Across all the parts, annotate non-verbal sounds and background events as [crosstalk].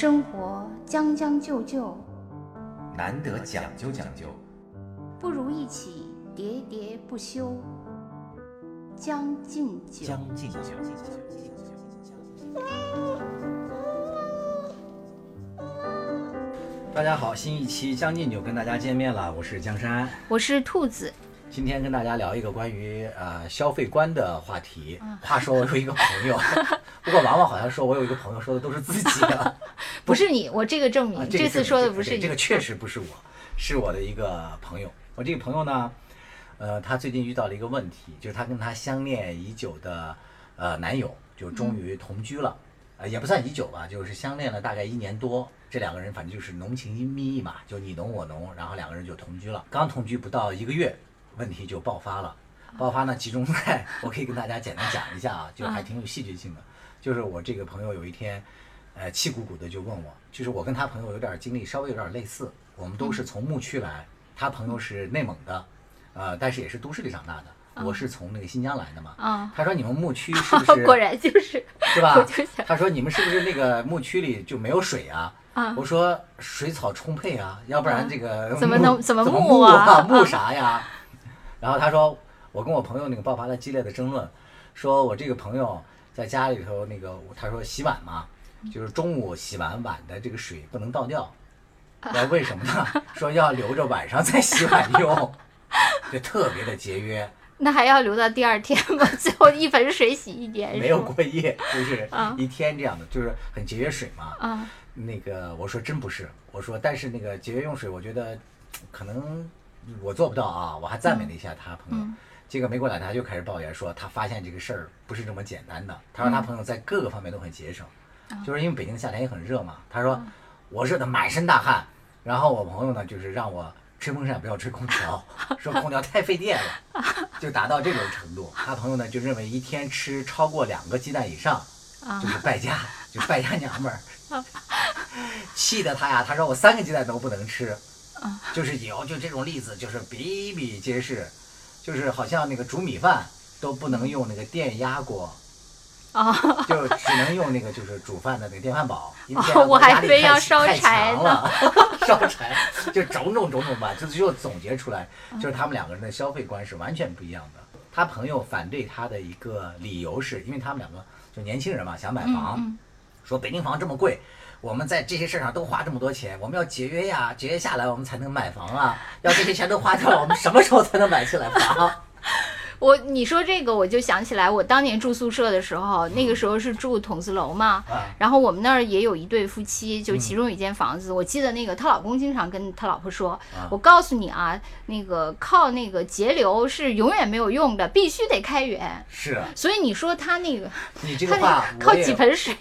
生活将将就就，难得讲究讲究，不如一起喋喋不休。将进酒，将进酒。大家好，新一期《将进酒》跟大家见面了，我是江山。我是兔子。今天跟大家聊一个关于呃消费观的话题。话说我有一个朋友，[laughs] 不过娃娃好像说我有一个朋友说的都是自己的，[laughs] 不是你，我这个证明，啊这个次说的不是你，这个确实不是我，是我的一个朋友。我这个朋友呢，呃，他最近遇到了一个问题，就是他跟他相恋已久的呃男友就终于同居了，呃，也不算已久吧，就是相恋了大概一年多。这两个人反正就是浓情蜜意嘛，就你侬我侬，然后两个人就同居了。刚同居不到一个月，问题就爆发了。爆发呢，集中在 [laughs] 我可以跟大家简单讲一下啊，就还挺有戏剧性的。就是我这个朋友有一天，呃，气鼓鼓的就问我，就是我跟他朋友有点经历稍微有点类似，我们都是从牧区来，他朋友是内蒙的，呃，但是也是都市里长大的。我是从那个新疆来的嘛，啊他说你们牧区是不 [laughs] 是果然就是，是吧？[laughs] 他说你们是不是那个牧区里就没有水啊？啊我说水草充沛啊，要不然这个怎么能怎么牧啊啊？[laughs] 牧啊啥呀？然后他说，我跟我朋友那个爆发了激烈的争论，说我这个朋友在家里头那个，他说洗碗嘛，就是中午洗完碗的这个水不能倒掉，那为什么呢？说要留着晚上再洗碗用，[laughs] 就特别的节约。那还要留到第二天吗？[laughs] 最后一盆水洗一年，没有过夜，就是啊一天这样的，就是很节约水嘛。啊那个我说真不是，我说但是那个节约用水，我觉得可能我做不到啊。我还赞美了一下他朋友，嗯结果没过两天他就开始抱怨说他发现这个事儿不是这么简单的。他说他朋友在各个方面都很节省，就是因为北京的夏天也很热嘛。他说我热得满身大汗，然后我朋友呢就是让我吹风扇不要吹空调，[laughs] 说空调太费电了，就达到这种程度。他朋友呢就认为一天吃超过两个鸡蛋以上啊就是败家，就败家娘们儿。[laughs] 气得他呀，他说我三个鸡蛋都不能吃，就是有就这种例子就是比比皆是，就是好像那个煮米饭都不能用那个电压锅，[laughs] 啊！就只能用那个就是煮饭的那个电饭煲，因为压力太非要烧太柴强了，[laughs] 烧柴，就种种种种吧，就最后总结出来，就是他们两个人的消费观是完全不一样的。他朋友反对他的一个理由是因为他们两个就年轻人嘛，想买房，嗯说北京房这么贵，我们在这些事上都花这么多钱，我们要节约呀，节约下来我们才能买房啊。要这些钱都花掉了，我们什么时候才能买起来房？我你说这个，我就想起来，我当年住宿舍的时候，那个时候是住筒子楼嘛，啊，然后我们那儿也有一对夫妻，就其中有一间房子，我记得那个她老公经常跟他老婆说：“啊我告诉你啊，那个靠那个节流是永远没有用的，必须得开源。是”啊所以你说他那个你这个靠几盆水，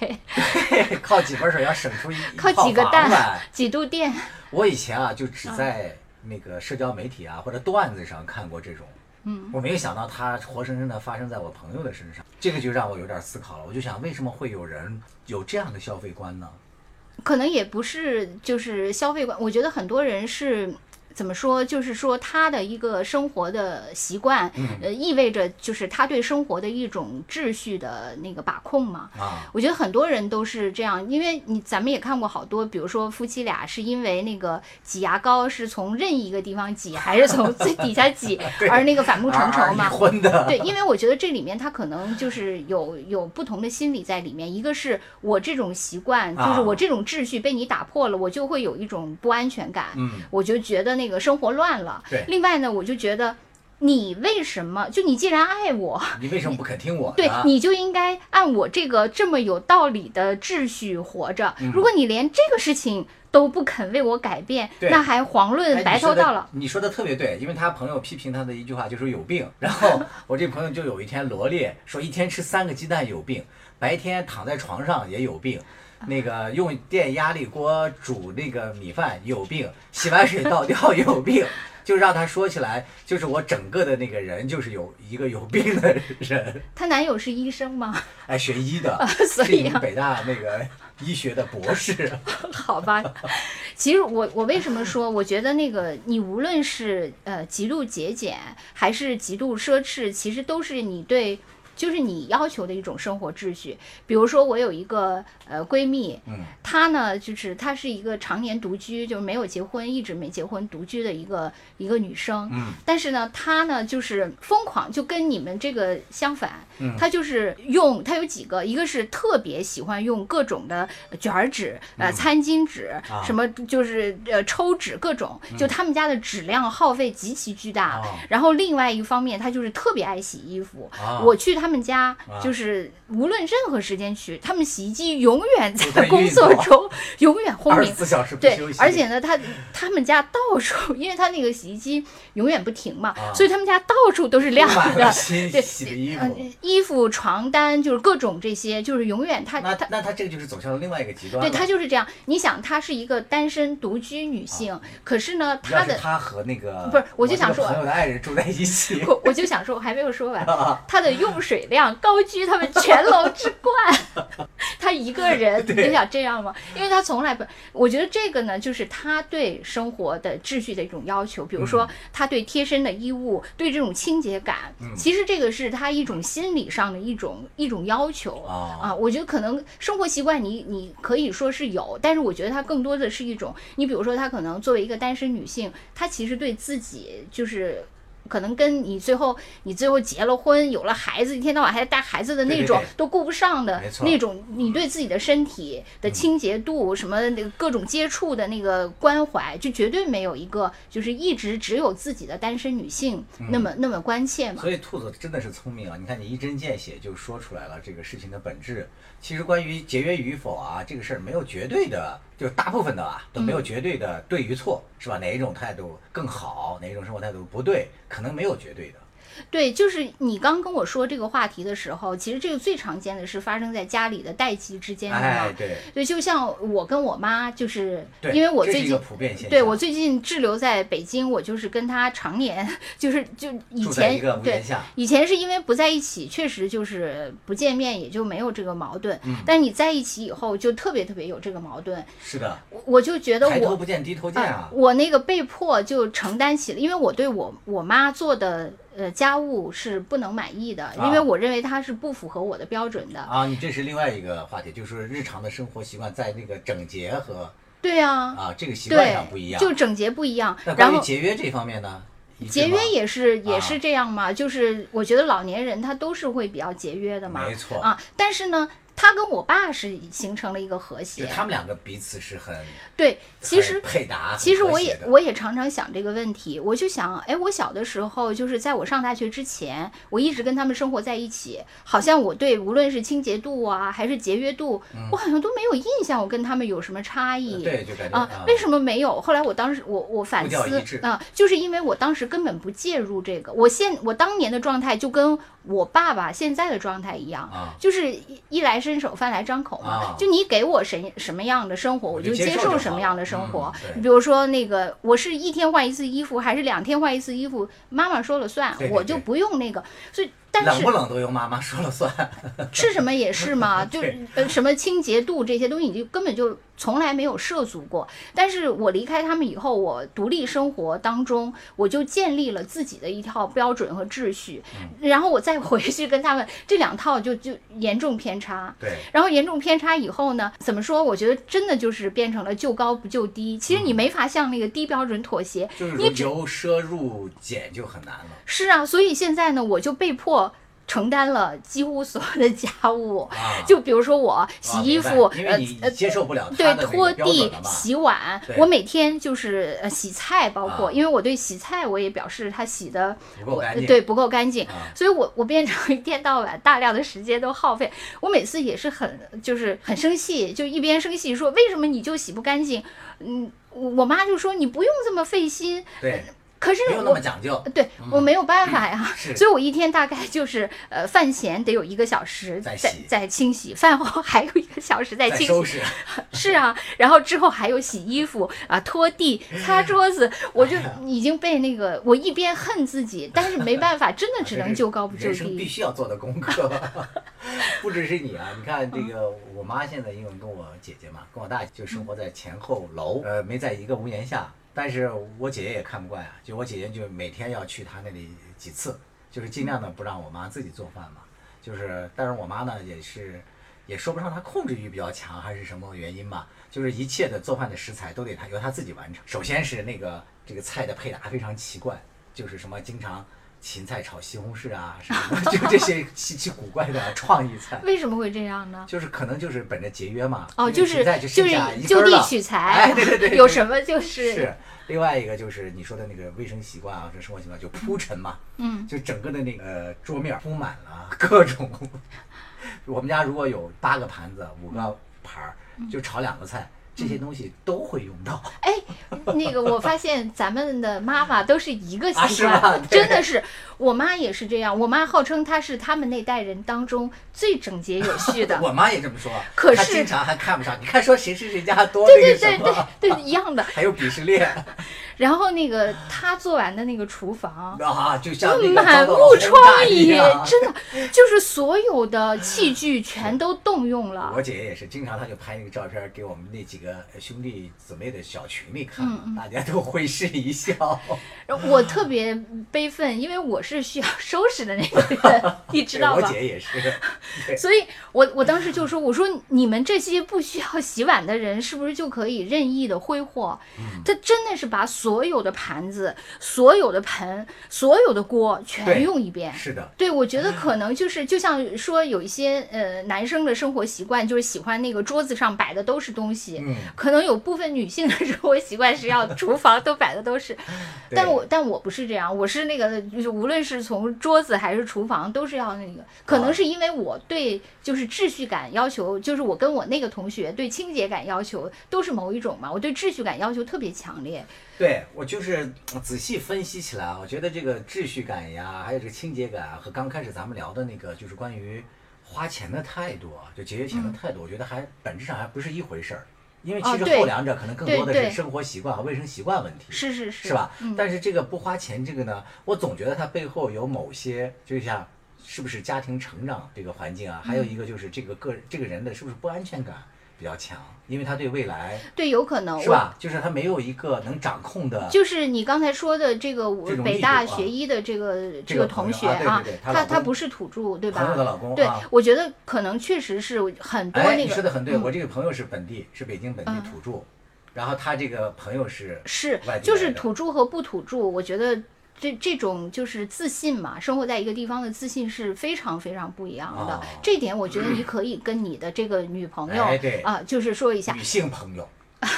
[laughs] 靠几盆水要省出一 [laughs] 靠几个蛋。几度电，我以前啊，就只在那个社交媒体啊或者段子上看过这种，嗯，我没有想到它活生生的发生在我朋友的身上，这个就让我有点思考了。我就想，为什么会有人有这样的消费观呢？可能也不是就是消费观，我觉得很多人是。怎么说？就是说他的一个生活的习惯，嗯呃，意味着就是他对生活的一种秩序的那个把控嘛。啊，我觉得很多人都是这样，因为你咱们也看过好多，比如说夫妻俩是因为那个挤牙膏是从任意一个地方挤，还是从最底下挤，[laughs] 而那个反目成仇嘛。婚的，对，因为我觉得这里面他可能就是有有不同的心理在里面，一个是我这种习惯，就是啊我这种秩序被你打破了，我就会有一种不安全感，嗯，我就觉得那个生活乱了。对另外呢，我就觉得你为什么就你既然爱我，你为什么不肯听我？对，你就应该按我这个这么有道理的秩序活着。嗯如果你连这个事情都不肯为我改变，对那还遑哎论白头到老。你说的特别对，因为他朋友批评他的一句话就是有病，然后我这朋友就有一天罗列说一天吃三个鸡蛋有病，白天躺在床上也有病。[laughs] 那个用电压力锅煮那个米饭有病，洗完水倒掉有病，就让他说起来，就是我整个的那个人就是有一个有病的人，她男友是医生吗？哎，学医的，所以啊北大那个医学的博士，[laughs] 好吧，其实我我为什么说，我觉得那个你无论是呃极度节俭还是极度奢侈，其实都是你对。就是你要求的一种生活秩序，比如说我有一个呃闺蜜，嗯她呢，就是她是一个常年独居，就是没有结婚，一直没结婚，独居的一个一个女生。嗯，但是呢，她呢就是疯狂，就跟你们这个相反。嗯她就是用，她有几个，一个是特别喜欢用各种的卷儿纸、呃餐巾纸，啊什么就是呃抽纸各种，就他们家的质量耗费极其巨大。哦然后另外一方面，她就是特别爱洗衣服。啊我去他们家，啊就是无论任何时间去，他们洗衣机永远在在工作中，永远轰鸣。四小时不对，，而且呢，他他们家到处，因为他那个洗衣机永远不停嘛，啊所以他们家到处都是亮的新对洗的衣服。嗯，衣服、床单，就是各种这些，就是永远他那他。那他这个就是走向了另外一个极端。对，他就是这样。你想，她是一个单身独居女性，可是呢，要她的是他和那个不是我就想说朋友的爱人住在一起，我我就想说，我还没有说完，[laughs] 她的用水量高居他们全楼之冠。[laughs] 他一个 [laughs] 人，你想这样吗？因为他从来不，我觉得这个呢，就是他对生活的秩序的一种要求。比如嗯说，他对贴身的衣物，对这种清洁感，嗯其实这个是他一种心理上的一种一种要求。啊啊，我觉得可能生活习惯你你可以说是有，但是我觉得他更多的是一种，你比如说他可能作为一个单身女性，她其实对自己就是。可能跟你最后你最后结了婚，有了孩子，一天到晚还带孩子的那种都顾不上的那种，你对自己的身体的清洁度，什么那个各种接触的那个关怀，就绝对没有一个就是一直只有自己的单身女性那么、那么关切嘛。所以兔子真的是聪明啊！你看你一针见血就说出来了这个事情的本质。其实关于节约与否啊，这个事儿没有绝对的，就大部分的啊都没有绝对的对与错，是吧？哪一种态度更好，哪一种生活态度不对，可能没有绝对的。对，就是你刚跟我说这个话题的时候，其实这个最常见的是发生在家里的代际之间的嘛。哎，对，对，就像我跟我妈，就是因为我最近。对我最近滞留在北京，我就是跟她常年就是就以前对以前是因为不在一起，确实就是不见面，也就没有这个矛盾。嗯但你在一起以后，就特别特别有这个矛盾。是的，我我就觉得我抬头不见低头见啊。我那个被迫就承担起了，因为我对我我妈做的呃家务是不能满意的，因为啊我认为它是不符合我的标准的。啊，你这是另外一个话题，就是日常的生活习惯在那个整洁和对啊，啊这个习惯上不一，样。就整洁不一样那。关于然后节约这方面呢？节约也是也啊是这样嘛，就是我觉得老年人他都是会比较节约的嘛。没错啊，但是呢，他跟我爸是形成了一个和就谐。他们两个彼此是很对，其实很配搭。其实我也我也常常想这个问题，我就想，哎，我小的时候就是在我上大学之前，我一直跟他们生活在一起，好像我对无论是清洁度啊还是节约度，我好像都没有印象，我跟他们有什么差异。嗯对，就感觉啊，为什么没有？后来我当时我我反思啊，就是因为我当时根本不介入这个，我现我当年的状态就跟我爸爸现在的状态一样，啊就是衣衣来伸手，饭来张口嘛。啊就你给我什什么样的生活，我就接接受什么样的生活。嗯比如说那个，我是一天换一次衣服，还是两天换一次衣服，妈妈说了算，对对我就不用那个。所以，但是冷不冷都由妈妈说了算。[laughs] 吃什么也是嘛，就呃什么清洁度这些东西，你就根本就从来没有涉足过。但是我离开他们以后，我独立生活当中，我就建立了自己的一套标准和秩序，嗯然后我再回去跟他们这两套就就严重偏差。对，然后严重偏差以后呢，怎么说？我觉得真的就是变成了就高不就低。其实你没法向那个低标准妥协，嗯就是你由奢入俭就很难了。是啊，所以现在呢，我就被迫承担了几乎所有的家务。啊，就比如说我洗衣服，因为你接受不了他对，拖地。洗碗，我每天就是呃洗菜，包括、啊因为我对洗菜我也表示它洗的不够干净对不够干净，啊所以我我变成一天到晚大量的时间都耗费。我每次也是很就是很生气，就一边生气说为什么你就洗不干净？嗯，我我妈就说你不用这么费心，对，可是没有那我么讲究。对我没有办法呀，是所以我一天大概就是呃饭前得有一个小时在在在清洗，饭后还有一个小时在清洗，收拾，[laughs] 是啊，然后之后还有洗衣服啊、拖地、擦桌子，我就已经被那个我一边恨自己，但是没办法，真的只能就高不就人生必。须要做的功课。[laughs] 不只是你啊，你看这个，我妈现在因为跟我姐姐嘛，跟我大姐就生活在前后楼，呃，没在一个屋檐下。但是我姐姐也看不惯啊，就我姐姐就每天要去她那里几次，就是尽量的不让我妈自己做饭嘛。就是，但是我妈呢也是，也说不上她控制欲比较强还是什么原因吧，就是一切的做饭的食材都得她由她自己完成。首先是那个这个菜的配搭非常奇怪，就是什么经常芹菜炒西红柿啊什么的，就这些稀奇古怪的创意菜。为什么会这样呢？就是可能就是本着节约嘛，哦，就是就就是就地取材，哎，对对对，[laughs] 有什么就是是另外一个就是你说的那个卫生习惯啊，这生活习惯就铺陈嘛，嗯，就整个的那个呃桌面铺满了各种。我们家如果有八个盘子、五个盘儿，就炒两个菜，这些东西都会用到。哎，那个我发现咱们的妈妈都是一个啊习惯，真的是，我妈也是这样。我妈号称她是他们那代人当中最整洁有序的。[laughs] 我妈也这么说，可是她经常还看不上。你看说谁是谁家多对对对对，对，一样的。还有鄙视链 [laughs] 然后那个他做完的那个厨房。啊，就像满目疮痍，[laughs] 真的就是所有的器具 [laughs] 全都动用了我。姐姐也是，经常她就拍那个照片给我们那几个兄弟姊妹的小群里看，嗯大家都会心一笑。我特别悲愤，因为我是需要收拾的那个人，[laughs] 你知道对吧？我姐也是，所以我我当时就说，我说你们这些不需要洗碗的人，是不是就可以任意的挥霍？嗯他真的是把所有的盘子、所有的盆、所有的锅全用一遍。是的，对，我觉得可能就是，就像说有一些呃男生的生活习惯，就是喜欢那个桌子上摆的都是东西，嗯，可能有部分女性的生活习惯是要厨房都摆的都是，[laughs] 但我但我不是这样，我是那个就是无论是从桌子还是厨房都是要那个，可能是因为我对就是秩序感要求，就是我跟我那个同学对清洁感要求都是某一种嘛，我对秩序感要求特别强烈，对我就是仔细分析起来啊，我觉得这个秩序感呀，还有这个清洁感啊，和刚开始咱们聊的那个就是关于花钱的态度啊，就节约钱的态度，我觉得还本质上还不是一回事儿。因为其实后两者可能更多的是生活习惯和卫生习惯问题。是是是，是吧？嗯，但是这个不花钱这个呢，我总觉得它背后有某些，就像是不是家庭成长这个环境啊，还有一个就是这个个这个人的是不是不安全感比较强，因为他对未来对，有可能是吧？就是他没有一个能掌控的。就是你刚才说的这个我这北大学医的这个这个个同学啊对对，他他不是土著对吧？朋友的老公对啊，我觉得可能确实是很多哎，那个你说的很对，嗯我这个朋友是本地，是北京本地嗯土著，然后他这个朋友是是就是土著和不土著，我觉得这这种就是自信嘛，生活在一个地方的自信是非常非常不一样的。哦这点我觉得你可以跟你的这个女朋友、啊，就是说一下女，性朋友，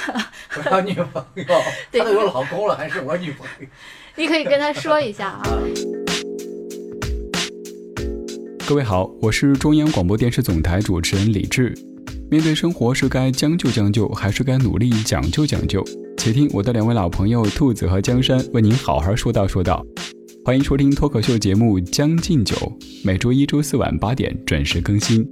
[laughs] 不要女朋友，对她都有老公了，还是我女朋友。[laughs] 你可以跟她说一下啊。各位好，我是中央广播电视总台主持人李志。面对生活，是该将就将就，还是该努力讲究讲究？且听我的两位老朋友兔子和江山为您好好说道说道。欢迎收听脱口秀节目《将进酒》，每周一、周四晚八点准时更新。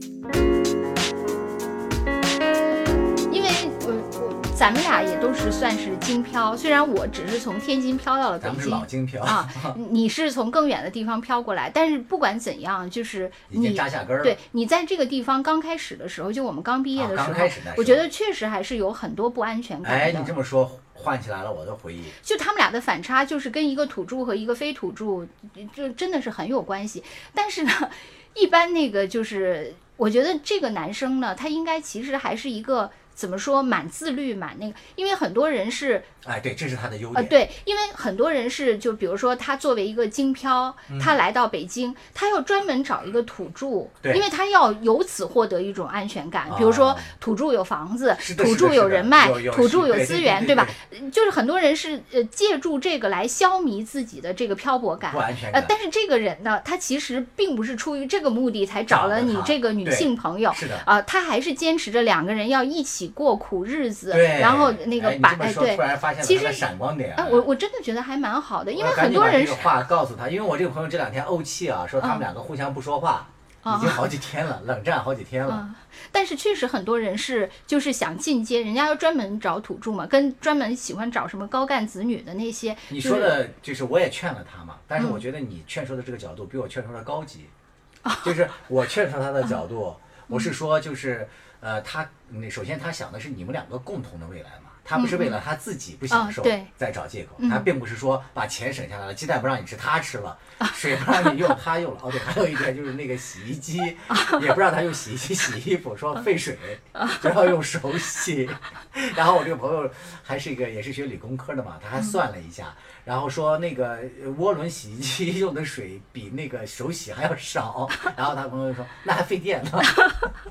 都是算是京漂，虽然我只是从天津漂到了北咱们是京老京漂啊，你是从更远的地方漂过来，但是不管怎样，就是你扎下根儿了。对你在这个地方刚开始的时候，就我们刚毕业的时候，啊刚开始那时候我觉得确实还是有很多不安全感的。哎，你这么说唤起来了我的回忆。就他们俩的反差，就是跟一个土著和一个非土著，就真的是很有关系。但是呢，一般那个就是，我觉得这个男生呢，他应该其实还是一个怎么说，蛮自律，蛮那个，因为很多人是哎，对，这是他的优呃，点。对，因为很多人是，就比如说他作为一个京漂，嗯他来到北京，他要专门找一个土著，因为他要由此获得一种安全感。比如说哦土著有房子土著有人脉土著有资源对吧？就是很多人是呃借助这个来消弭自己的这个漂泊感呃，。但是这个人呢，他其实并不是出于这个目的才找了你这个女性朋友，是的。啊、他还是坚持着两个人要一起过苦日子，然后那个哎把哎对你这么说突，然发现了其实闪光点。哎，我我真的觉得还蛮好的，因为很多人是紧把这个话告诉他，因为我这个朋友这两天怄气啊，说他们嗯。两个互相不说话，啊已经好几天了，冷战好几天了。嗯，但是确实很多人是就是想进阶，人家要专门找土著嘛，跟专门喜欢找什么高干子女的那些，你就是说的就是我也劝了他嘛，但是嗯。我觉得你劝说的这个角度比我劝说的高级，就是我劝说他的角度，[laughs] 我是说就是呃，他那首先他想的是你们两个共同的未来嘛，他不是为了他自己不享受在找借口，嗯他并不是说把钱省下来了，鸡蛋不让你吃他吃了，水不让你用他用了。哦对，还有一点就是那个洗衣机也不让他用洗衣机洗衣服，说费水，就要用手洗。然后我这个朋友还是一个也是学理工科的嘛，他还算了一下，然后说那个呃涡轮洗衣机 [laughs] 用的水比那个手洗还要少，然后他朋友说那还费电呢。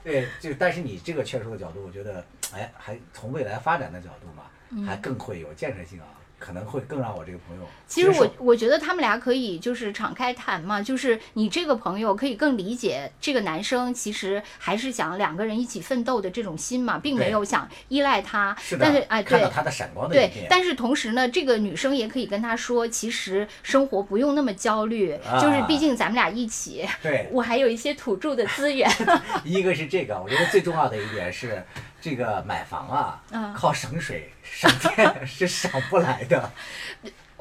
对，就但是你这个劝说的角度，我觉得哎，还从未来发展的角度嘛，还更会有建设性啊，可能会更让我这个朋友其实我我觉得他们俩可以就是敞开谈嘛，就是你这个朋友可以更理解这个男生其实还是想两个人一起奋斗的这种心嘛，并没有想依赖他。是的，但是哎，看到对。他的闪光的一对，但是同时呢，这个女生也可以跟他说，其实生活不用那么焦虑，啊就是毕竟咱们俩一起，对，[laughs] 我还有一些土著的资源。[laughs] 一个是这个，我觉得最重要的一点是，这个买房啊，嗯靠省水省 [laughs] 电是省不来的。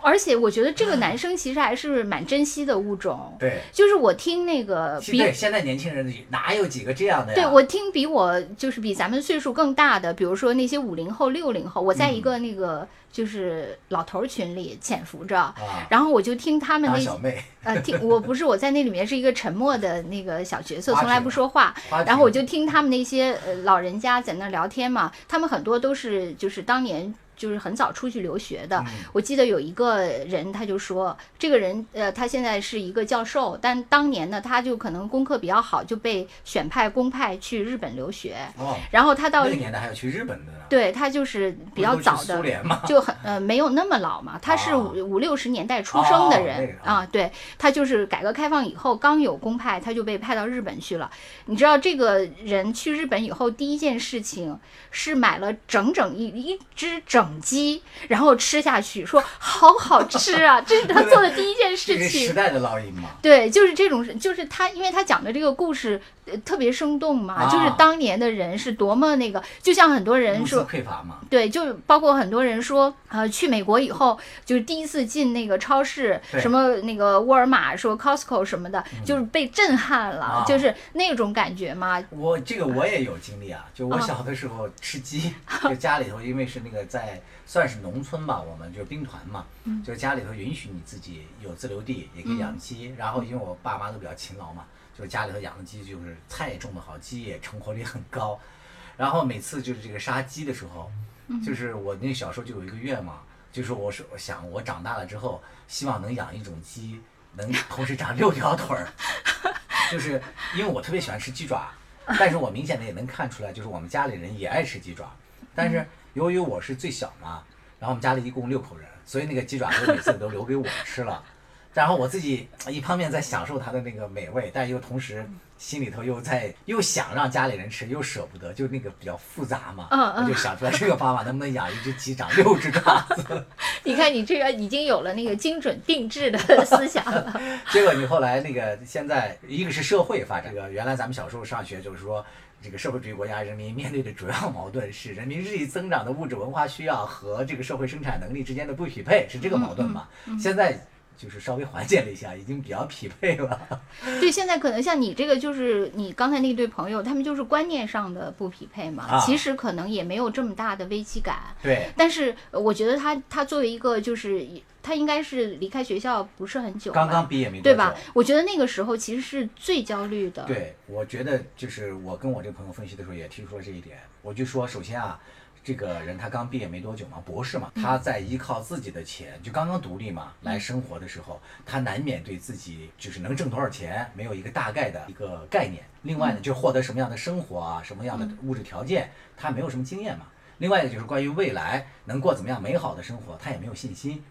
而且我觉得这个男生其实还是蛮珍惜的物种。对，就是我听那个比现在现在年轻人哪有几个这样的呀？对，我听比我就是比咱们岁数更大的，比如说那些五零后、六零后，我在一个那个就是老头儿群里潜伏着，啊，然后我就听他们那小妹，呃听我不是我在那里面是一个沉默的那个小角色，从来不说话，花然后我就听他们那些呃老人家在那聊天嘛，他们很多都是就是当年就是很早出去留学的。嗯。我记得有一个人他就说，这个人呃他现在是一个教授，但当年呢他就可能功课比较好，就被选派公派去日本留学。哦，然后他到那个年代还要去日本的呢，对他就是比较早的苏联嘛，就很呃没有那么老嘛，他是啊五五六十年代出生的哦人、啊。啊，对他就是改革开放以后刚有公派，他就被派到日本去了。你知道这个人去日本以后，第一件事情是买了整整一一只整鸡，然后吃下去，说好好吃啊，这是他做的第一件事情。时代的烙印嘛。对，就是这种，就是他，因为他讲的这个故事，呃，特别生动嘛，啊就是当年的人是多么那个，就像很多人说，匮乏嘛，对，就包括很多人说，呃，去美国以后，就是第一次进那个超市，什么那个沃尔玛、说 Costco 什么的，就是被震撼了，啊就是那种感觉嘛。我这个我也有经历啊，就我啊小的时候吃鸡，就家里头因为是那个在算是农村吧，我们就是兵团嘛，嗯就家里头允许你自己有自留地，也可以养鸡。然后因为我爸妈都比较勤劳嘛，就是家里头养的鸡就是菜也种得好，鸡也成活率很高。然后每次就是这个杀鸡的时候，嗯就是我那小时候就有一个愿望，就是我是我想我长大了之后，希望能养一种鸡，能同时长六条腿儿。[laughs] 就是因为我特别喜欢吃鸡爪，但是我明显的也能看出来，就是我们家里人也爱吃鸡爪，但是由于我是最小嘛，然后我们家里一共六口人，所以那个鸡爪子每次都留给我吃了，然后我自己一方面在享受它的那个美味，但又同时心里头又在又想让家里人吃，又舍不得，就那个比较复杂嘛，嗯嗯我就想出来这个方法，能不能养一只鸡长六只爪子？你 [laughs] 看，[laughs] 你这个已经有了那个精准定制的思想了。[laughs] 结果你后来那个现在一个是社会发展，这个原来咱们小时候上学就是说，这个社会主义国家人民面对的主要矛盾是人民日益增长的物质文化需要和这个社会生产能力之间的不匹配，是这个矛盾嘛？现在就是稍微缓解了一下，已经比较匹配了。[laughs] 对，现在可能像你这个，就是你刚才那对朋友，他们就是观念上的不匹配嘛，啊其实可能也没有这么大的危机感。对，但是呃我觉得他他作为一个就是他应该是离开学校不是很久吧，刚刚毕业没多久。对吧？我觉得那个时候其实是最焦虑的。对，我觉得就是我跟我这个朋友分析的时候也提出了这一点，我就说，首先啊，这个人他刚毕业没多久嘛，博士嘛，他在依靠自己的钱，就刚刚独立嘛来生活的时候，他难免对自己就是能挣多少钱没有一个大概的一个概念。另外呢，就是获得什么样的生活啊，什么样的物质条件，他没有什么经验嘛。另外一个就是关于未来能过怎么样美好的生活，他也没有信心。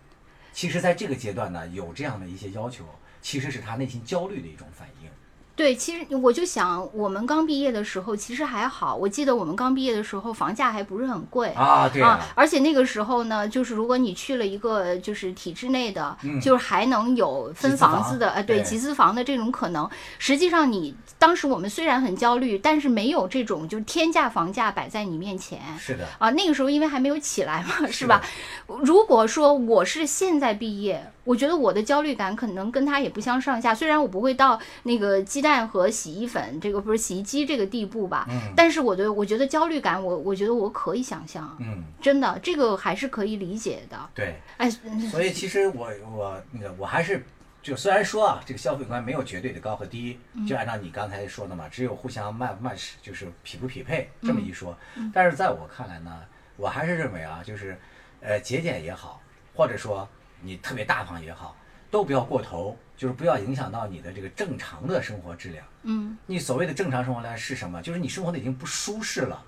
其实，在这个阶段呢，有这样的一些要求，其实是他内心焦虑的一种反应。对，其实我就想，我们刚毕业的时候其实还好。我记得我们刚毕业的时候，房价还不是很贵。啊，对啊，而且那个时候呢，就是如果你去了一个就是体制内的，嗯就是还能有分房房子的，呃，对，集资房的这种可能。实际上你当时我们虽然很焦虑，但是没有这种就是天价房价摆在你面前。是的，啊，那个时候因为还没有起来嘛，是吧的？如果说我是现在毕业，我觉得我的焦虑感可能跟他也不相上下，虽然我不会到那个鸡蛋和洗衣粉这个不是洗衣机这个地步吧，嗯但是我的我觉得焦虑感，我我觉得我可以想象，嗯，真的这个还是可以理解的。对。哎，所以其实我我那个我还是就虽然说啊，这个消费观没有绝对的高和低，就按照你刚才说的嘛，只有互相 match match 就是匹不匹配这么一说。但是在我看来呢，我还是认为啊，就是呃节俭也好，或者说你特别大方也好，都不要过头，就是不要影响到你的这个正常的生活质量。嗯，你所谓的正常生活量是什么？就是你生活的已经不舒适了。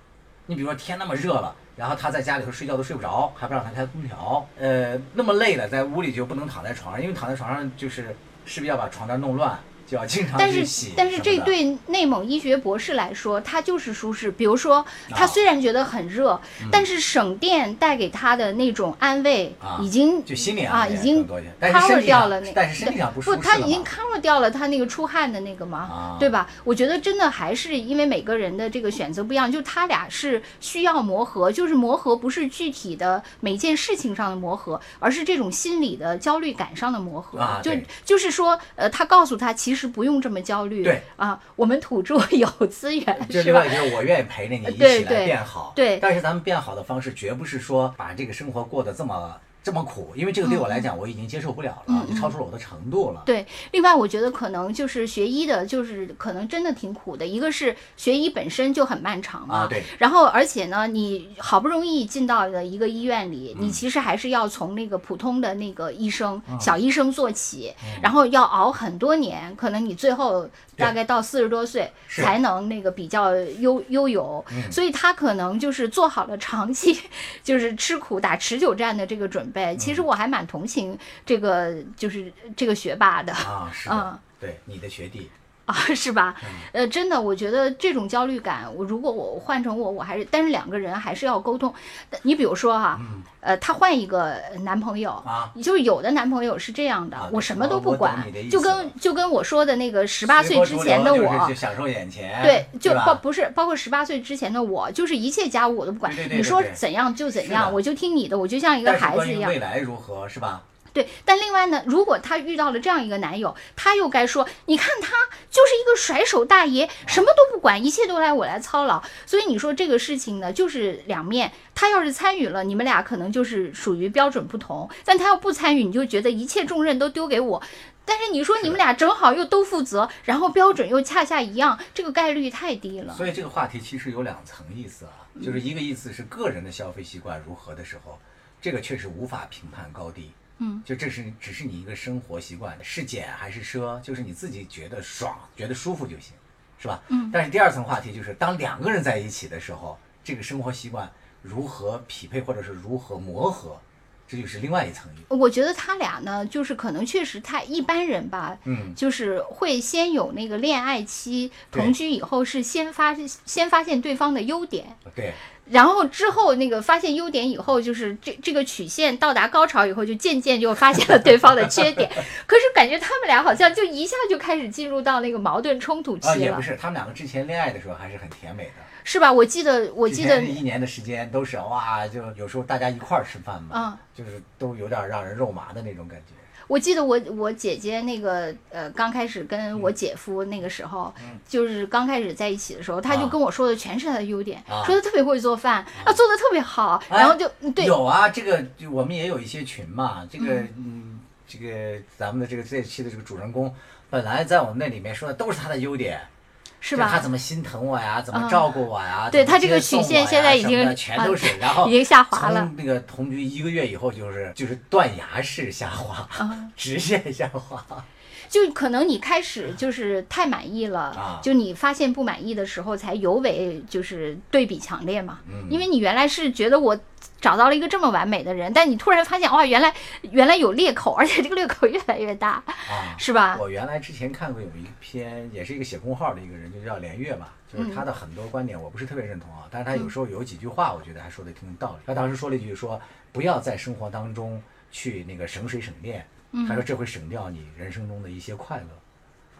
你比如说天那么热了，然后他在家里头睡觉都睡不着，还不让他开空调，呃，那么累了，在屋里就不能躺在床上，因为躺在床上就是势必要把床单弄乱，就要经常但是去洗但是这对内蒙医学博士来说，他就是舒适。比如说，他啊虽然觉得很热，但是省电带给他的那种安慰，啊已经就心理啊，已经 cover 掉了那，上但是身体上不舒不，他已经 cover 掉了他那个出汗的那个嘛，啊。对吧？我觉得真的还是因为每个人的这个选择不一样，就他俩是需要磨合，就是磨合不是具体的每件事情上的磨合，而是这种心理的焦虑感上的磨合。就就是说，呃，他告诉他其实不用这么焦虑，对啊，我们土著 [laughs] 有资源，这是吧另外？就是我愿意陪着你一起来变好，对但是咱们变好的方式绝不是说把这个生活过得这么这么苦，因为这个对我来讲我已经接受不了了，就超出了我的程度了。对，另外我觉得可能就是学医的，就是可能真的挺苦的。一个是学医本身就很漫长嘛，啊对。然后而且呢，你好不容易进到了一个医院里，嗯。你其实还是要从那个普通的那个医生、嗯。小医生做起，然后要熬很多年，可能你最后大概到四十多岁才能那个比较悠悠游，嗯。所以他可能就是做好了长期 [laughs] 就是吃苦打持久战的这个准备。其嗯实我还蛮同情这个就是这个学霸的。啊，是嗯，对你的学弟，啊，是吧？嗯呃，真的，我觉得这种焦虑感，我如果我换成我，我还是，但是两个人还是要沟通。你比如说哈、呃，她换一个男朋友就是有的男朋友是这样的，啊我什么都不管就跟就跟我说的那个十八岁之前的我就是，享受眼前，对，就包不是包括十八岁之前的我，就是一切家务我都不管，对对对你说怎样就怎样，我就听你的，我就像一个孩子一样未。来如何是吧？对，但另外呢，如果她遇到了这样一个男友，她又该说，你看他就是一个甩手大爷，什么都不管，一切都来我来操劳。所以你说这个事情呢，就是两面。他要是参与了，你们俩可能就是属于标准不同；但他要不参与，你就觉得一切重任都丢给我。但是你说你们俩正好又都负责，然后标准又恰恰一样，这个概率太低了。所以这个话题其实有两层意思啊，就是一个意思是个人的消费习惯如何的时候，这个确实无法评判高低。嗯，就这是只是你一个生活习惯，是俭还是奢，就是你自己觉得爽、觉得舒服就行，是吧？嗯但是第二层话题就是，当两个人在一起的时候，这个生活习惯如何匹配，或者是如何磨合，这就是另外一层意思。我觉得他俩呢，就是可能确实太一般人吧，嗯，就是会先有那个恋爱期，同居以后是先发先发现对方的优点，对，然后之后那个发现优点以后，就是这这个曲线到达高潮以后，就渐渐就发现了对方的缺点。[laughs] 可是感觉他们俩好像就一下就开始进入到那个矛盾冲突期啊，了，也不是，他们两个之前恋爱的时候还是很甜美的。是吧？我记得我记得一年的时间都是哇，就有时候大家一块儿吃饭嘛，啊就是都有点让人肉麻的那种感觉。我记得我我姐姐那个呃刚开始跟我姐夫那个时候，嗯就是刚开始在一起的时候，他就啊跟我说的全是他的优点，啊说他特别会做饭，啊做的特别好，哎然后就对有啊，这个就我们也有一些群嘛，这个嗯，这个咱们的这个这一期的这个主人公，本来在我们那里面说的都是他的优点，是吧？就他怎么心疼我呀，怎么啊照顾我呀，对他这个送曲线现在已经全都是，然后已经下滑了从那个同居一个月以后，就是就是断崖式下滑，啊直线下滑。就可能你开始就是太满意了，啊就你发现不满意的时候，才尤为就是对比强烈嘛。嗯因为你原来是觉得我找到了一个这么完美的人，但你突然发现哇，原来 [laughs] 原来有裂口，而且这个裂口越来越大，啊，是吧？我原来之前看过有一篇，也是一个写公号的一个人，就叫连月嘛，就是他的很多观点我不是特别认同啊，但是他有时候有几句话，我觉得还说的挺有道理。他当时说了一句说，不要在生活当中去那个省水省电，他说这会省掉你人生中的一些快乐。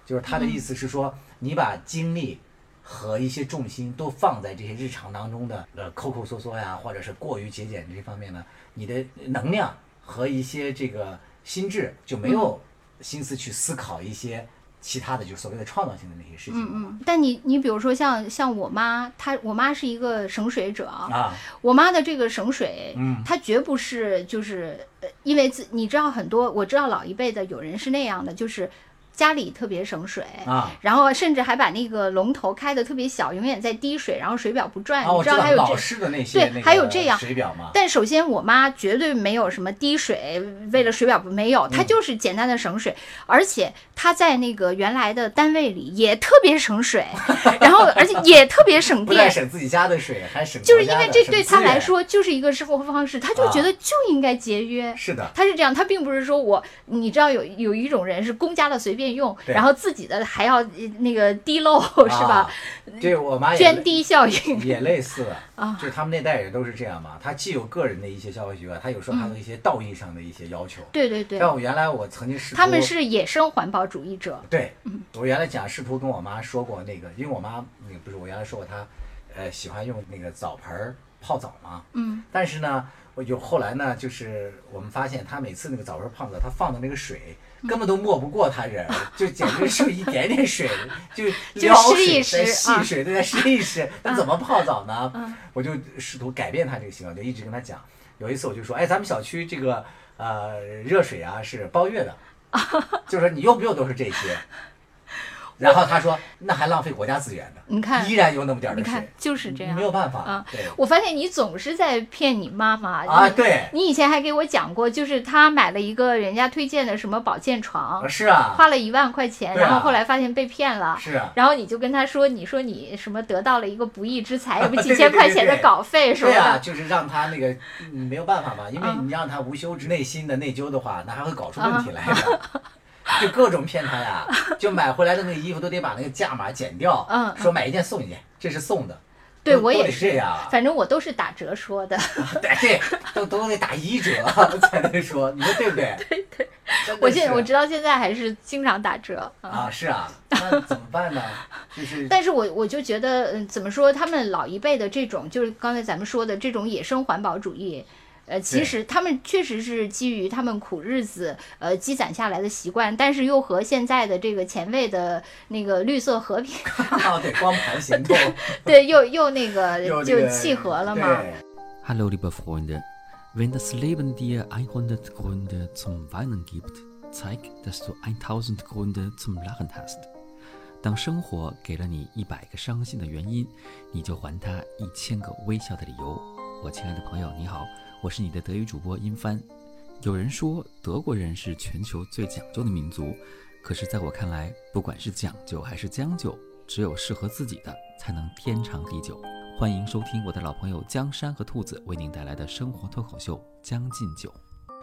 就是他的意思是说，你把精力和一些重心都放在这些日常当中的呃抠抠缩缩呀，或者是过于节俭这方面呢，你的能量和一些这个心智，就没有心思去思考一些其他的，就所谓的创造性的那些事情。了嘛。嗯，但你你比如说像像我妈，她我妈是一个省水者，啊，我妈的这个省水，嗯。她绝不是就是呃，因为自你知道很多，我知道老一辈的有人是那样的，就是家里特别省水。啊然后甚至还把那个龙头开的特别小，永远在滴水，然后水表不转。啊，你知道还有这，式的那些对那个还有这样水表吗。但首先我妈绝对没有什么滴水，为了水表不没有，嗯她就是简单的省水，而且她在那个原来的单位里也特别省水，[laughs] 然后而且也特别省电。省自己家的水，还省就是因为这对她来说就是一个生活方式，她就觉得就应该节约。是的，她是这样，她并不是说我，你知道有有一种人是公家的随便用，然后自己的还要呃那个滴漏 [laughs] 是吧啊？？对我妈也涓滴效应 [laughs] 也类似啊就是他们那代人都是这样嘛。他既有个人的一些消费习惯，他有时候还有一些道义上的一些要求。对对对像，我原来我曾经试图，他们是野生环保主义者。对，我原来讲试图跟我妈说过那个，因为我妈那个不是我原来说过她，呃，喜欢用那个澡盆儿泡澡嘛。嗯。但是呢，我有后来呢，就是我们发现她每次那个澡盆儿泡澡，她放的那个水。根本都没不过他人，就简直是一点点水，[laughs] 就撩水、再湿啊细水，再湿一试，[laughs] 那怎么泡澡呢？嗯我就试图改变他这个习惯，就一直跟他讲。有一次我就说，哎，咱们小区这个呃热水啊是包月的，[laughs] 就是说你用不用都是这些。然后他说，那还浪费国家资源呢，你看依然有那么点儿的你看，就是这样没有办法啊。对我发现你总是在骗你妈妈啊，对，你以前还给我讲过，就是他买了一个人家推荐的什么保健床，是啊，花了一万块钱，然后后来发现被骗了。是啊，然后你就跟他说，你说你什么得到了一个不义之财，[laughs] 也不几千块钱的稿费什么对啊，就是让他那个嗯没有办法嘛，因为嗯你让他无休止内心的内疚的话，那还会搞出问题来的。[laughs] 就各种骗他呀，就买回来的那个衣服都得把那个价码减掉，嗯说买一件送一件，这是送的。对我也是这样，反正我都是打折说的。对对，都都得打一折 [laughs] 才能说，你说对不对？对对，我现我直到现在还是经常打折啊。啊，是啊，那怎么办呢？就是但是我我就觉得，嗯，怎么说，他们老一辈的这种，就是刚才咱们说的这种野生环保主义，呃，其实他们确实是基于他们苦日子呃积攒下来的习惯，但是又和现在的这个前卫的那个绿色和平，[laughs] 啊，对，光盘行动 [laughs] 对，又又那个 [laughs] 就契合了嘛。Hallo liebe Freunde, wenn das Leben dir 100 Gründe zum Weinen gibt, zeig, dass du 1000 Gründe zum Lachen hast. 当生活给了你一百个伤心的原因，你就还他一千个微笑的理由。我亲爱的朋友，你好，我是你的德语主播殷帆。有人说德国人是全球最讲究的民族，可是在我看来，不管是讲究还是将就，只有适合自己的才能天长地久。欢迎收听我的老朋友江山和兔子为您带来的生活脱口秀《将进酒》。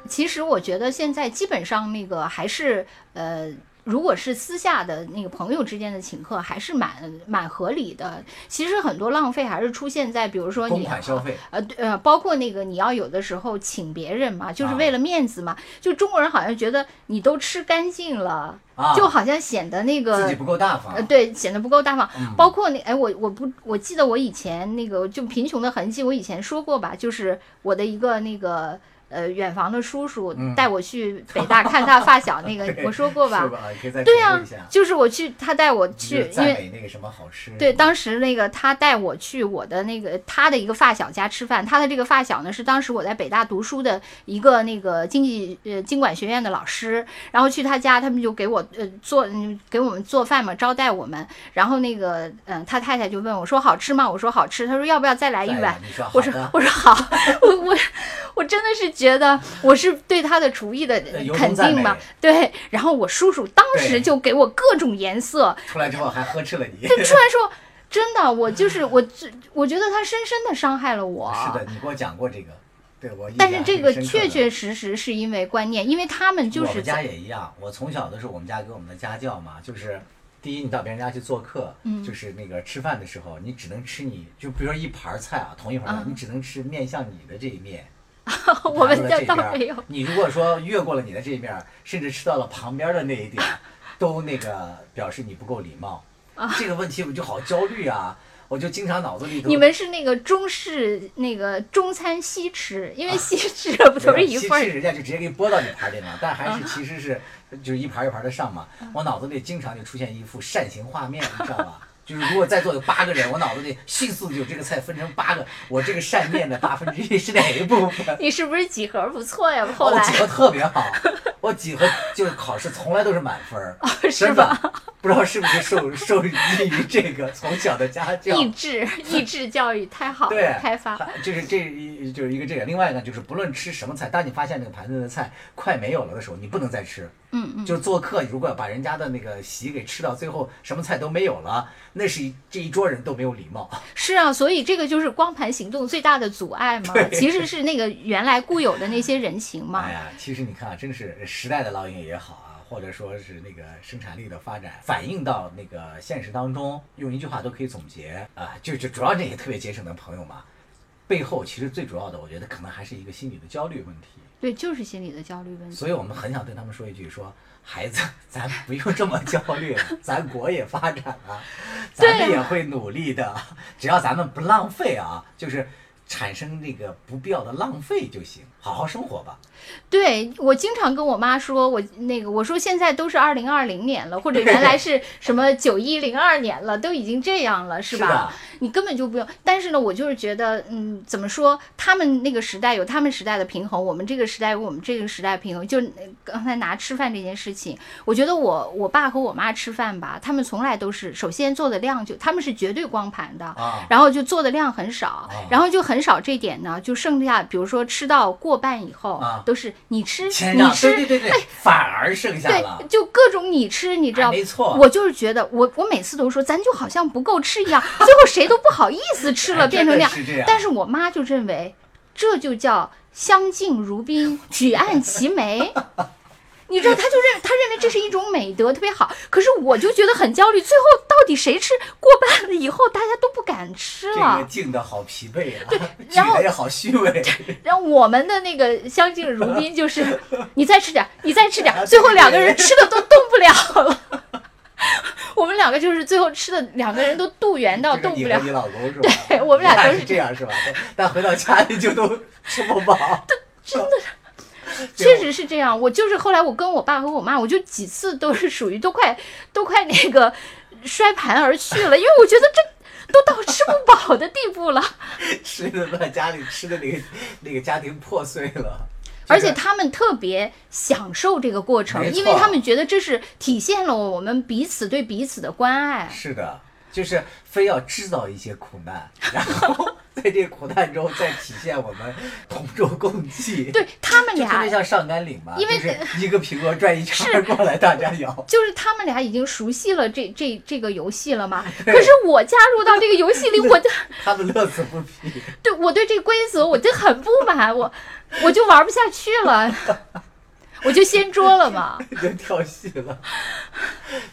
其实我觉得现在基本上那个还是呃。如果是私下的那个朋友之间的请客，还是蛮蛮合理的。其实很多浪费还是出现在，比如说公你款消费，呃对呃，包括那个你要有的时候请别人嘛，就是啊为了面子嘛。就中国人好像觉得你都吃干净了，啊，就好像显得那个自己不够大方呃，，对，显得不够大方。嗯包括那哎，我我不我记得我以前那个就贫穷的痕迹，我以前说过吧，就是我的一个那个呃远房的叔叔嗯带我去北大看他发小那个，[laughs] 对我说过吧？对呀、就是我去，他带我去因为那个什么好吃，对，当时那个他带我去我的那个他的一个发小家吃饭，他的这个发小呢是当时我在北大读书的一个那个经济呃经管学院的老师，然后去他家，他们就给我呃做嗯给我们做饭嘛，招待我们，然后那个嗯、呃他太太就问我说好吃吗？我说好吃，他说要不要再来一碗？我说，我说好，[laughs] 我我我真的是觉得我是对他的厨艺的肯定嘛，对，然后我叔叔当时就给我各种颜色，出来之后还呵斥了你，就出来说，真的，我就是我，这我觉得他深深的伤害了我。是的，你给我讲过这个，对我印但是这个确确实实是因为观念，因为他们就是我们家也一样，我从小都是我们家给我们的家教嘛，就是第一，你到别人家去做客，嗯。就是那个吃饭的时候，你只能吃你就比如说一盘菜啊，同一盘菜，嗯你只能吃面向你的这一面。[laughs] 我们家拿到了这边儿倒没有。你如果说越过了你的这一面儿，甚至吃到了旁边的那一点，[laughs] 都那个表示你不够礼貌。啊这个问题我就好焦虑啊！我就经常脑子里头你们是那个中式那个中餐西吃，因为西吃不都是一份儿？西吃人家就直接给你拨到你盘里了，但还是其实是就是一盘一盘的上嘛。我脑子里经常就出现一幅扇形画面，你知道吧？就是如果在座有八个人，我脑子里迅速就这个菜分成八个，我这个扇面的八分之一是哪一部分？[laughs] 你是不是几何不错呀？后来我几何特别好，我几何就是考试从来都是满分儿，是吧的？不知道是不是受受益于这个从小的家教。益智益智教育太好对了，开发。还就是这一就是一个这个，另外一个就是不论吃什么菜，当你发现那个盘子的菜快没有了的时候，你不能再吃。嗯嗯，就做客，如果把人家的那个席给吃到最后，什么菜都没有了，那是一这一桌人都没有礼貌。是啊，所以这个就是光盘行动最大的阻碍嘛，其实是那个原来固有的那些人情嘛哎。呀，其实你看啊，真是时代的烙印也好啊，或者说是那个生产力的发展，反映到那个现实当中，用一句话都可以总结啊，就就主要那些特别节省的朋友嘛，背后其实最主要的，我觉得可能还是一个心理的焦虑问题。对，就是心理的焦虑问题。所以我们很想对他们说一句：说孩子，咱不用这么焦虑了，咱国也发展了，咱们也会努力的，只要咱们不浪费啊，就是产生这个不必要的浪费就行，好好生活吧。对我经常跟我妈说，我那个我说现在都是二零二零年了，或者原来是什么 [laughs] 九一零二年了，都已经这样了，是吧？是你根本就不用。但是呢，我就是觉得，嗯，怎么说？他们那个时代有他们时代的平衡，我们这个时代有我们这个时代平衡。就呃刚才拿吃饭这件事情，我觉得我我爸和我妈吃饭吧，他们从来都是首先做的量就他们是绝对光盘的，啊然后就做的量很少，然后就很少这点呢，就剩下比如说吃到过半以后，啊都是你吃，你吃，对对对对，反而剩下了对，。就各种你吃，你知道，哎没错我就是觉得，我我每次都说，咱就好像不够吃一样，最后谁都不好意思吃了，哎变成那样是这样。但是我妈就认为，这就叫相敬如宾，举案齐眉。你知道，他就认他认为这是一种美德，特别好。可是我就觉得很焦虑，最后到底谁吃过半了以后，大家都不敢吃这了个。静的好疲惫啊，对然后好虚伪。[laughs] 然后我们的那个相敬如宾，就是 [laughs] 你再吃点，你再吃点，[laughs] 最后两个人吃的都动不了了。我们两个就是最后吃的两个人都肚圆到动不了这是你老公是吧？对我们俩都是是这样是吧？但但回到家里就都吃不饱。真的 [laughs] 确实是这样，我就是后来我跟我爸和我妈，我就几次都是属于都快都快那个摔盘而去了，因为我觉得这都到吃不饱的地步了。[laughs] 吃的把家里吃的那个那个家庭破碎了。而且他们特别享受这个过程，因为他们觉得这是体现了我们彼此对彼此的关爱。是的，就是非要制造一些苦难，然后在这个苦难中再体现我们同舟共济。对他们俩就特别，像上甘岭嘛，因为就是一个苹果转一圈过来，大家摇。就是他们俩已经熟悉了这这这个游戏了嘛。可是我加入到这个游戏里，[laughs] 我就 [laughs] 他们乐此不疲。对我对这个规则我就很不满，我我就玩不下去了，[laughs] 我就掀桌了嘛。[laughs] 就跳戏了。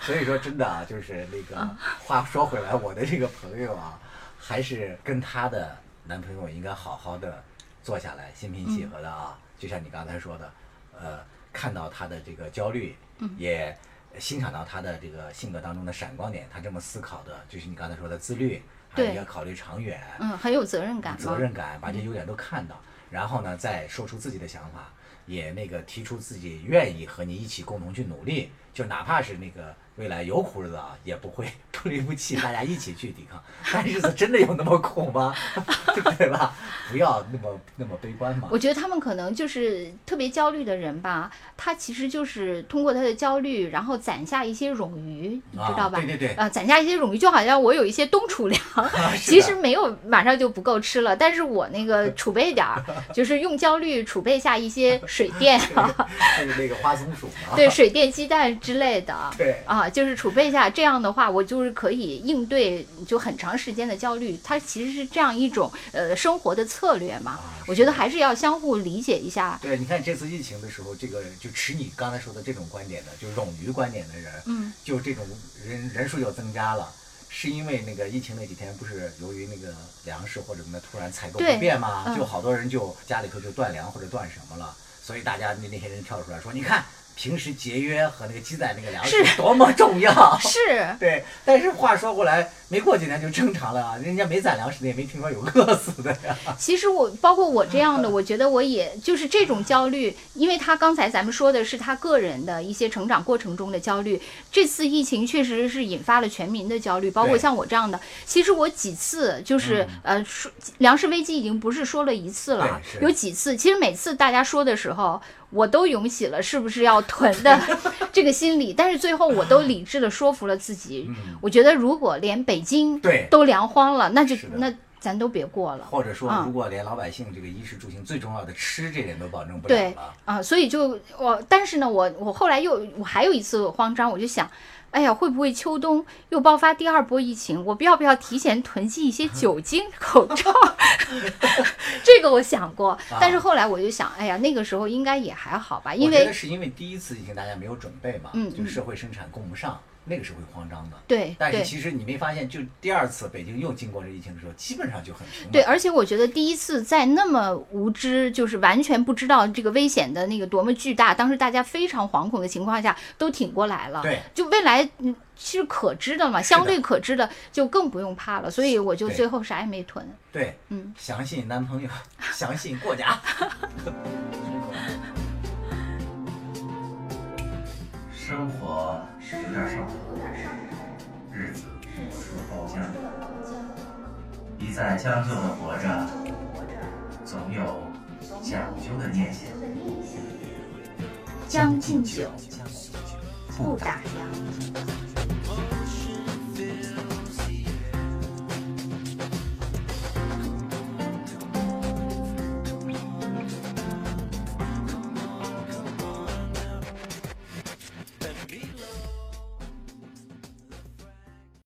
所以说，真的啊，就是那个话说回来，我的这个朋友啊，还是跟她的男朋友应该好好的坐下来，心平气和的啊。就像你刚才说的，呃，看到她的这个焦虑，也欣赏到她的这个性格当中的闪光点。她这么思考的，就是你刚才说的自律，还要考虑长远。嗯，很有责任感。责任感，把这优点都看到，然后呢，再说出自己的想法，也那个提出自己愿意和你一起共同去努力，就哪怕是那个未来有苦日子啊，也不会 [laughs] 不离不弃，大家一起去抵抗。[laughs] 但日子真的有那么苦吗？[laughs] 对吧？不要那么那么悲观嘛我。觉得他们可能就是特别焦虑的人吧，他其实就是通过他的焦虑，然后攒下一些冗余，你知道吧？啊对对对呃，攒下一些冗余，就好像我有一些冬储粮，是其实没有马上就不够吃了，但是我那个储备点儿，就是用焦虑储备下一些水电啊，就是那个花松鼠嘛。对，水电鸡蛋之类的。对啊，就是储备一下，这样的话，我就是可以应对就很长时间的焦虑。它其实是这样一种呃生活的策略嘛。啊我觉得还是要相互理解一下。对，你看这次疫情的时候，这个就持你刚才说的这种观点的，就冗余观点的人，嗯，就这种人人数又增加了。是因为那个疫情那几天，不是由于那个粮食或者什么的突然采购不便嘛，嗯就好多人就家里头就断粮或者断什么了，所以大家那那些人跳出来说，你看平时节约和那个积攒那个粮食多么重要。[laughs] 是，对，但是话说过来，没过几年就正常了啊，人家没攒粮食的也没听说有饿死的呀。其实我包括我这样的，我觉得我也就是这种焦虑，因为他刚才咱们说的是他个人的一些成长过程中的焦虑，这次疫情确实是引发了全民的焦虑，包括像我这样的。其实我几次就是、呃说粮食危机已经不是说了一次了，有几次，其实每次大家说的时候。我都涌起了是不是要囤的 [laughs] 这个心理，但是最后我都理智的说服了自己。嗯，我觉得如果连北京对。都粮荒了，那就那咱都别过了。或者说啊，如果连老百姓这个衣食住行最重要的吃这点都保证不了对了，啊，所以就我，但是呢，我我后来又我还有一次慌张，我就想，哎呀，会不会秋冬又爆发第二波疫情？我要不要提前囤积一些酒精、[laughs] 口罩？[laughs] 这个我想过，但是后来我就想，哎呀，那个时候应该也还好吧，因为是因为第一次疫情大家没有准备嘛，就社会生产供不上，那个是会慌张的。对对但是其实你没发现，就第二次北京又经过这疫情的时候，基本上就很平稳。对，而且我觉得第一次在那么无知，就是完全不知道这个危险的那个多么巨大，当时大家非常惶恐的情况下都挺过来了。对就未来嗯是可知的嘛，相对可知的就更不用怕了，所以我就最后啥也没囤。对，嗯，相信男朋友，相信国家。[laughs] 生活是有点上头，日子说包浆，一再将就的活着，总有讲究的念想。将进酒，不打烊。